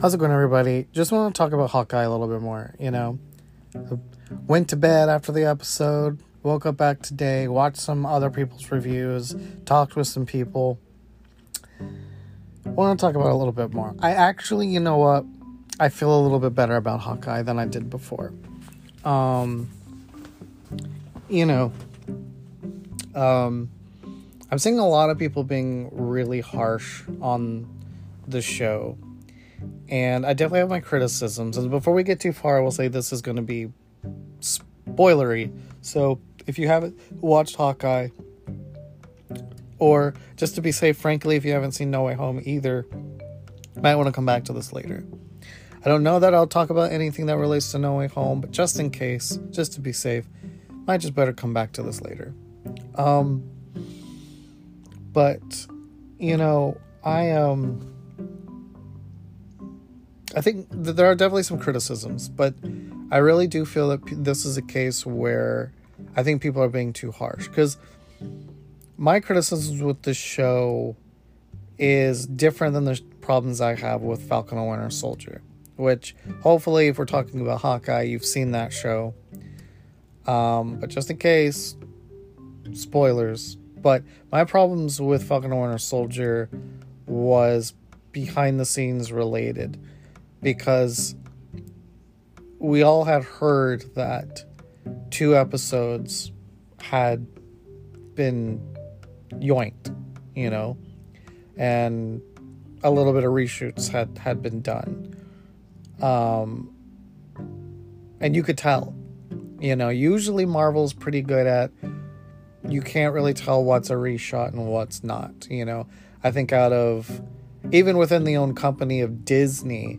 How's it going, everybody? Just want to talk about Hawkeye a little bit more. You know, went to bed after the episode, woke up back today, watched some other people's reviews, talked with some people. Want to talk about a little bit more. I actually, you know what? I feel a little bit better about Hawkeye than I did before. Um, you know, um, I'm seeing a lot of people being really harsh on the show. And I definitely have my criticisms. And before we get too far, I will say this is going to be spoilery. So if you haven't watched Hawkeye, or just to be safe, frankly, if you haven't seen No Way Home either, might want to come back to this later. I don't know that I'll talk about anything that relates to No Way Home, but just in case, just to be safe, might just better come back to this later. Um, but you know, I um, I think there are definitely some criticisms, but I really do feel that this is a case where I think people are being too harsh because my criticisms with the show is different than the problems I have with Falcon and Winter Soldier which hopefully, if we're talking about Hawkeye, you've seen that show. Um, but just in case, spoilers. But my problems with Falcon and Winter Soldier was behind the scenes related because we all had heard that two episodes had been yoinked, you know, and a little bit of reshoots had had been done. Um, and you could tell, you know, usually Marvel's pretty good at you can't really tell what's a reshot and what's not. You know, I think out of even within the own company of Disney,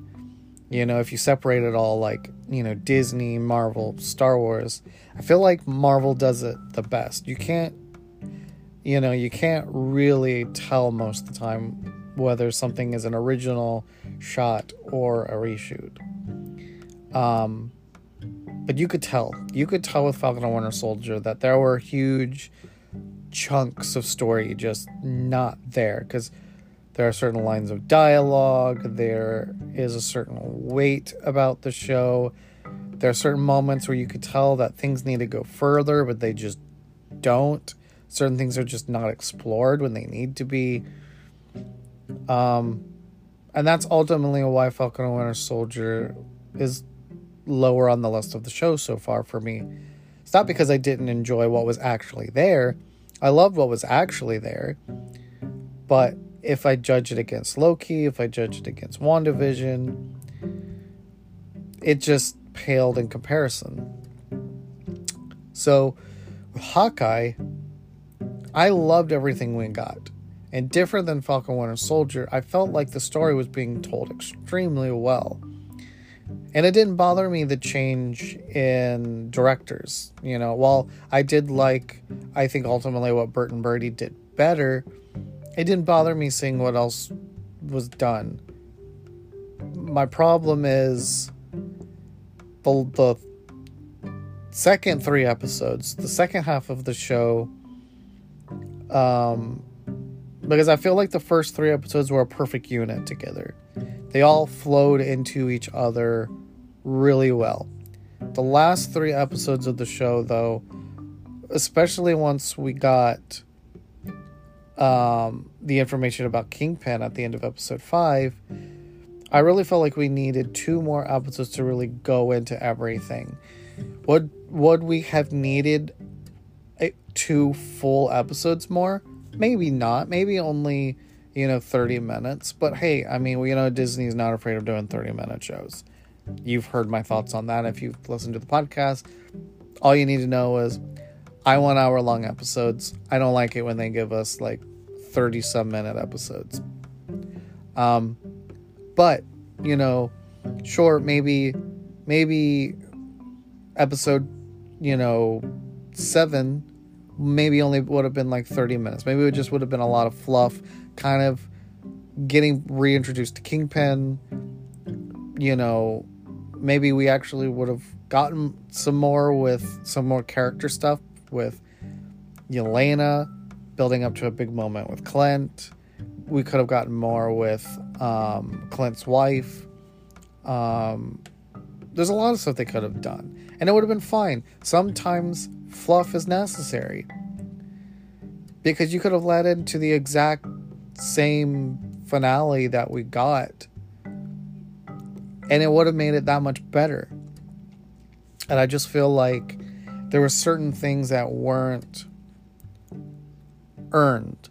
you know, if you separate it all like, you know, Disney, Marvel, Star Wars, I feel like Marvel does it the best. You can't, you know, you can't really tell most of the time whether something is an original shot or a reshoot. Um, but you could tell, you could tell with Falcon and Winter Soldier that there were huge chunks of story just not there because there are certain lines of dialogue, there is a certain weight about the show. There are certain moments where you could tell that things need to go further, but they just don't. Certain things are just not explored when they need to be. Um, and that's ultimately why Falcon and Winter Soldier is lower on the list of the show so far for me. It's not because I didn't enjoy what was actually there. I loved what was actually there. But if I judge it against Loki, if I judge it against WandaVision, it just paled in comparison. So, Hawkeye, I loved everything we got. And different than Falcon Winter Soldier, I felt like the story was being told extremely well. And it didn't bother me the change in directors. You know, while I did like, I think ultimately what Bert and Bertie did better, it didn't bother me seeing what else was done. My problem is the, the second three episodes, the second half of the show, um, because I feel like the first three episodes were a perfect unit together. They all flowed into each other really well. The last three episodes of the show, though, especially once we got um, the information about Kingpin at the end of episode five, I really felt like we needed two more episodes to really go into everything. Would would we have needed two full episodes more? maybe not. Maybe only you know 30 minutes. But hey i mean you know disney's not afraid of doing 30 minute shows. You've heard my thoughts on that if you've listened to the podcast. All you need to know is i want hour long episodes. I don't like it when they give us like 30 some minute episodes um but you know sure maybe maybe episode you know 7 maybe only would have been like 30 minutes. Maybe it just would have been a lot of fluff, kind of getting reintroduced to Kingpin. You know, maybe we actually would have gotten some more with some more character stuff with Yelena building up to a big moment with Clint. We could have gotten more with um, Clint's wife. Um, there's a lot of stuff they could have done, and it would have been fine. Sometimes fluff is necessary because you could have led into the exact same finale that we got, and it would have made it that much better. And I just feel like there were certain things that weren't earned.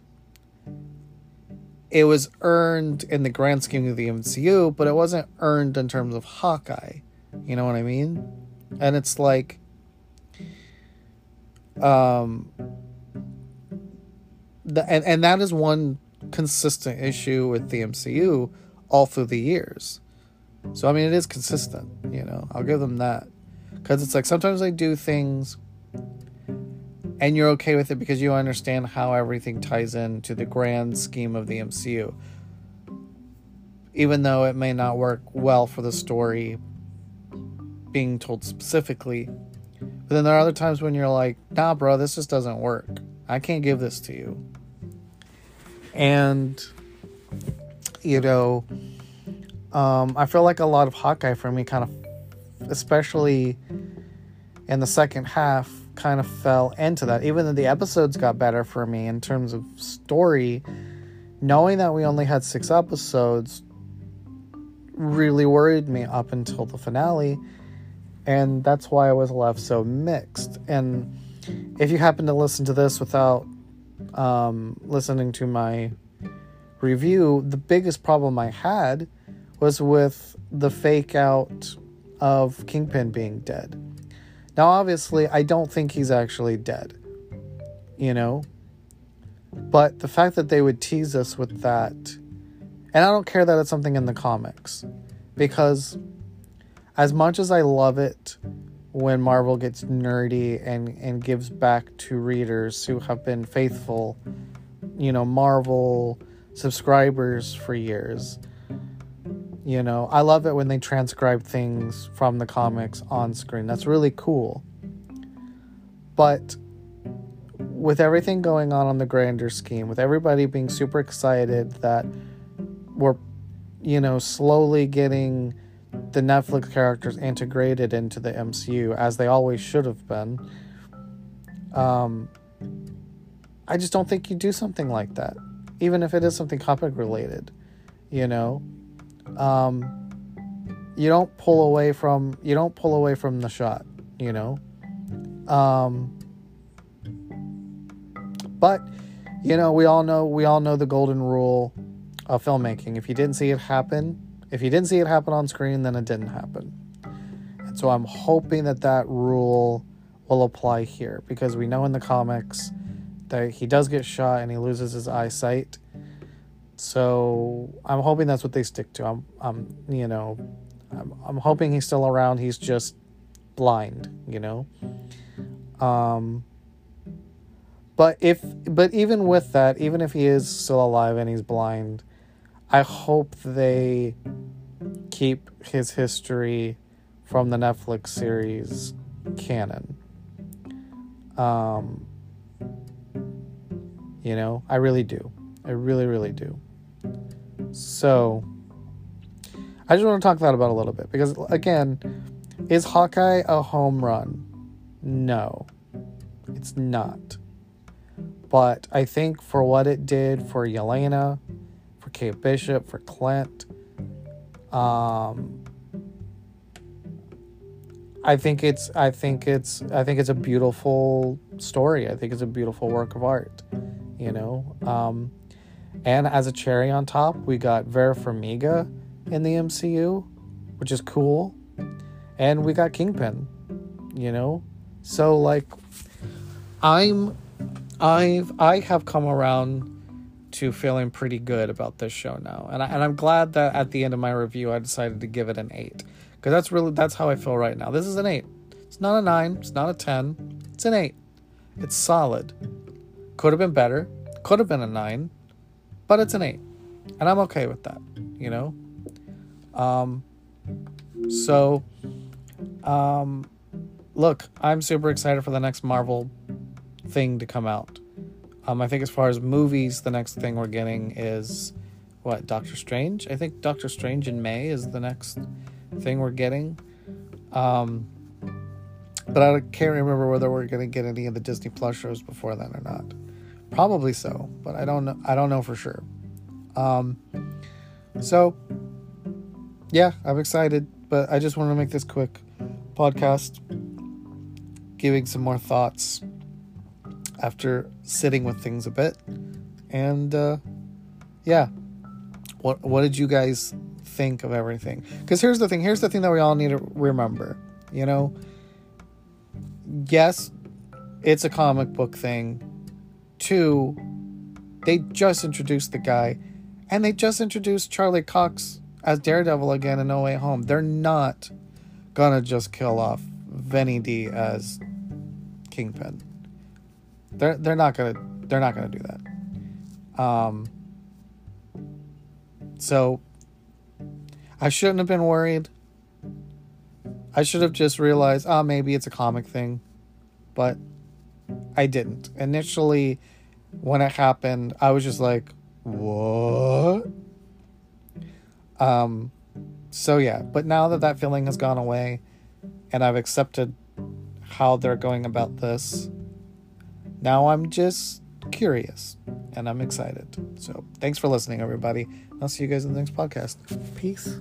It was earned in the grand scheme of the MCU, but it wasn't earned in terms of Hawkeye. You know what I mean? And it's like um the, and, and that is one consistent issue with the MCU all through the years. So I mean it is consistent, you know. I'll give them that. Cuz it's like sometimes they do things and you're okay with it because you understand how everything ties into the grand scheme of the MCU. Even though it may not work well for the story being told specifically. But then there are other times when you're like, nah, bro, this just doesn't work. I can't give this to you. And, you know, um, I feel like a lot of Hawkeye for me kind of, especially in the second half, kind of fell into that. Even though the episodes got better for me in terms of story, knowing that we only had six episodes really worried me up until the finale. And that's why I was left so mixed. And if you happen to listen to this without um, listening to my review, the biggest problem I had was with the fake out of Kingpin being dead. Now, obviously, I don't think he's actually dead, you know? But the fact that they would tease us with that, and I don't care that it's something in the comics, because as much as I love it when Marvel gets nerdy and, and gives back to readers who have been faithful, you know, Marvel subscribers for years you know, I love it when they transcribe things from the comics on screen. That's really cool. But with everything going on on the grander scheme, with everybody being super excited that we're, you know, slowly getting the Netflix characters integrated into the MCU as they always should have been, um, I just don't think you do something like that, even if it is something comic related, you know um, you don't pull away from you don't pull away from the shot, you know. Um, but you know, we all know we all know the golden rule of filmmaking. If you didn't see it happen, if you didn't see it happen on screen, then it didn't happen. And so I'm hoping that that rule will apply here because we know in the comics that he does get shot and he loses his eyesight so I'm hoping that's what they stick to. I'm, I'm, you know, I'm, I'm hoping he's still around. He's just blind, you know. Um, but if, but even with that, even if he is still alive and he's blind, I hope they keep his history from the Netflix series canon. Um, you know, I really do. I really, really do. So, I just want to talk that about a little bit because, again, is Hawkeye a home run? No, it's not. But I think for what it did for Yelena, for Kate Bishop, for Clint, um, I think it's I think it's I think it's a beautiful story. I think it's a beautiful work of art. You know, um, and as a cherry on top, we got Vera Farmiga in the MCU, which is cool. And we got Kingpin, you know? So like I'm I've I have come around to feeling pretty good about this show now. And I, and I'm glad that at the end of my review I decided to give it an 8 cuz that's really that's how I feel right now. This is an 8. It's not a 9, it's not a 10. It's an 8. It's solid. Could have been better. Could have been a 9 but it's an eight, and I'm okay with that. You know. Um. So, um, look, I'm super excited for the next Marvel thing to come out. Um, I think as far as movies, the next thing we're getting is what Doctor Strange. I think Doctor Strange in May is the next thing we're getting. Um, but I can't remember whether we're going to get any of the Disney Plus shows before then or not. Probably so, but I don't know. I don't know for sure. Um, so yeah, I'm excited, but I just want to make this quick podcast, giving some more thoughts after sitting with things a bit, and uh, yeah, what what did you guys think of everything? Because here's the thing. Here's the thing that we all need to remember. You know, yes, it's a comic book thing. Two, they just introduced the guy, and they just introduced Charlie Cox as Daredevil again in No Way Home. They're not gonna just kill off Vinny D as Kingpin. They're they're not gonna they're not gonna do that. Um. So I shouldn't have been worried. I should have just realized, ah, oh, maybe it's a comic thing, but I didn't. Initially, when it happened, I was just like, what? Um, so yeah, but now that that feeling has gone away and I've accepted how they're going about this, now I'm just curious and I'm excited. So thanks for listening, everybody. I'll see you guys in the next podcast. Peace.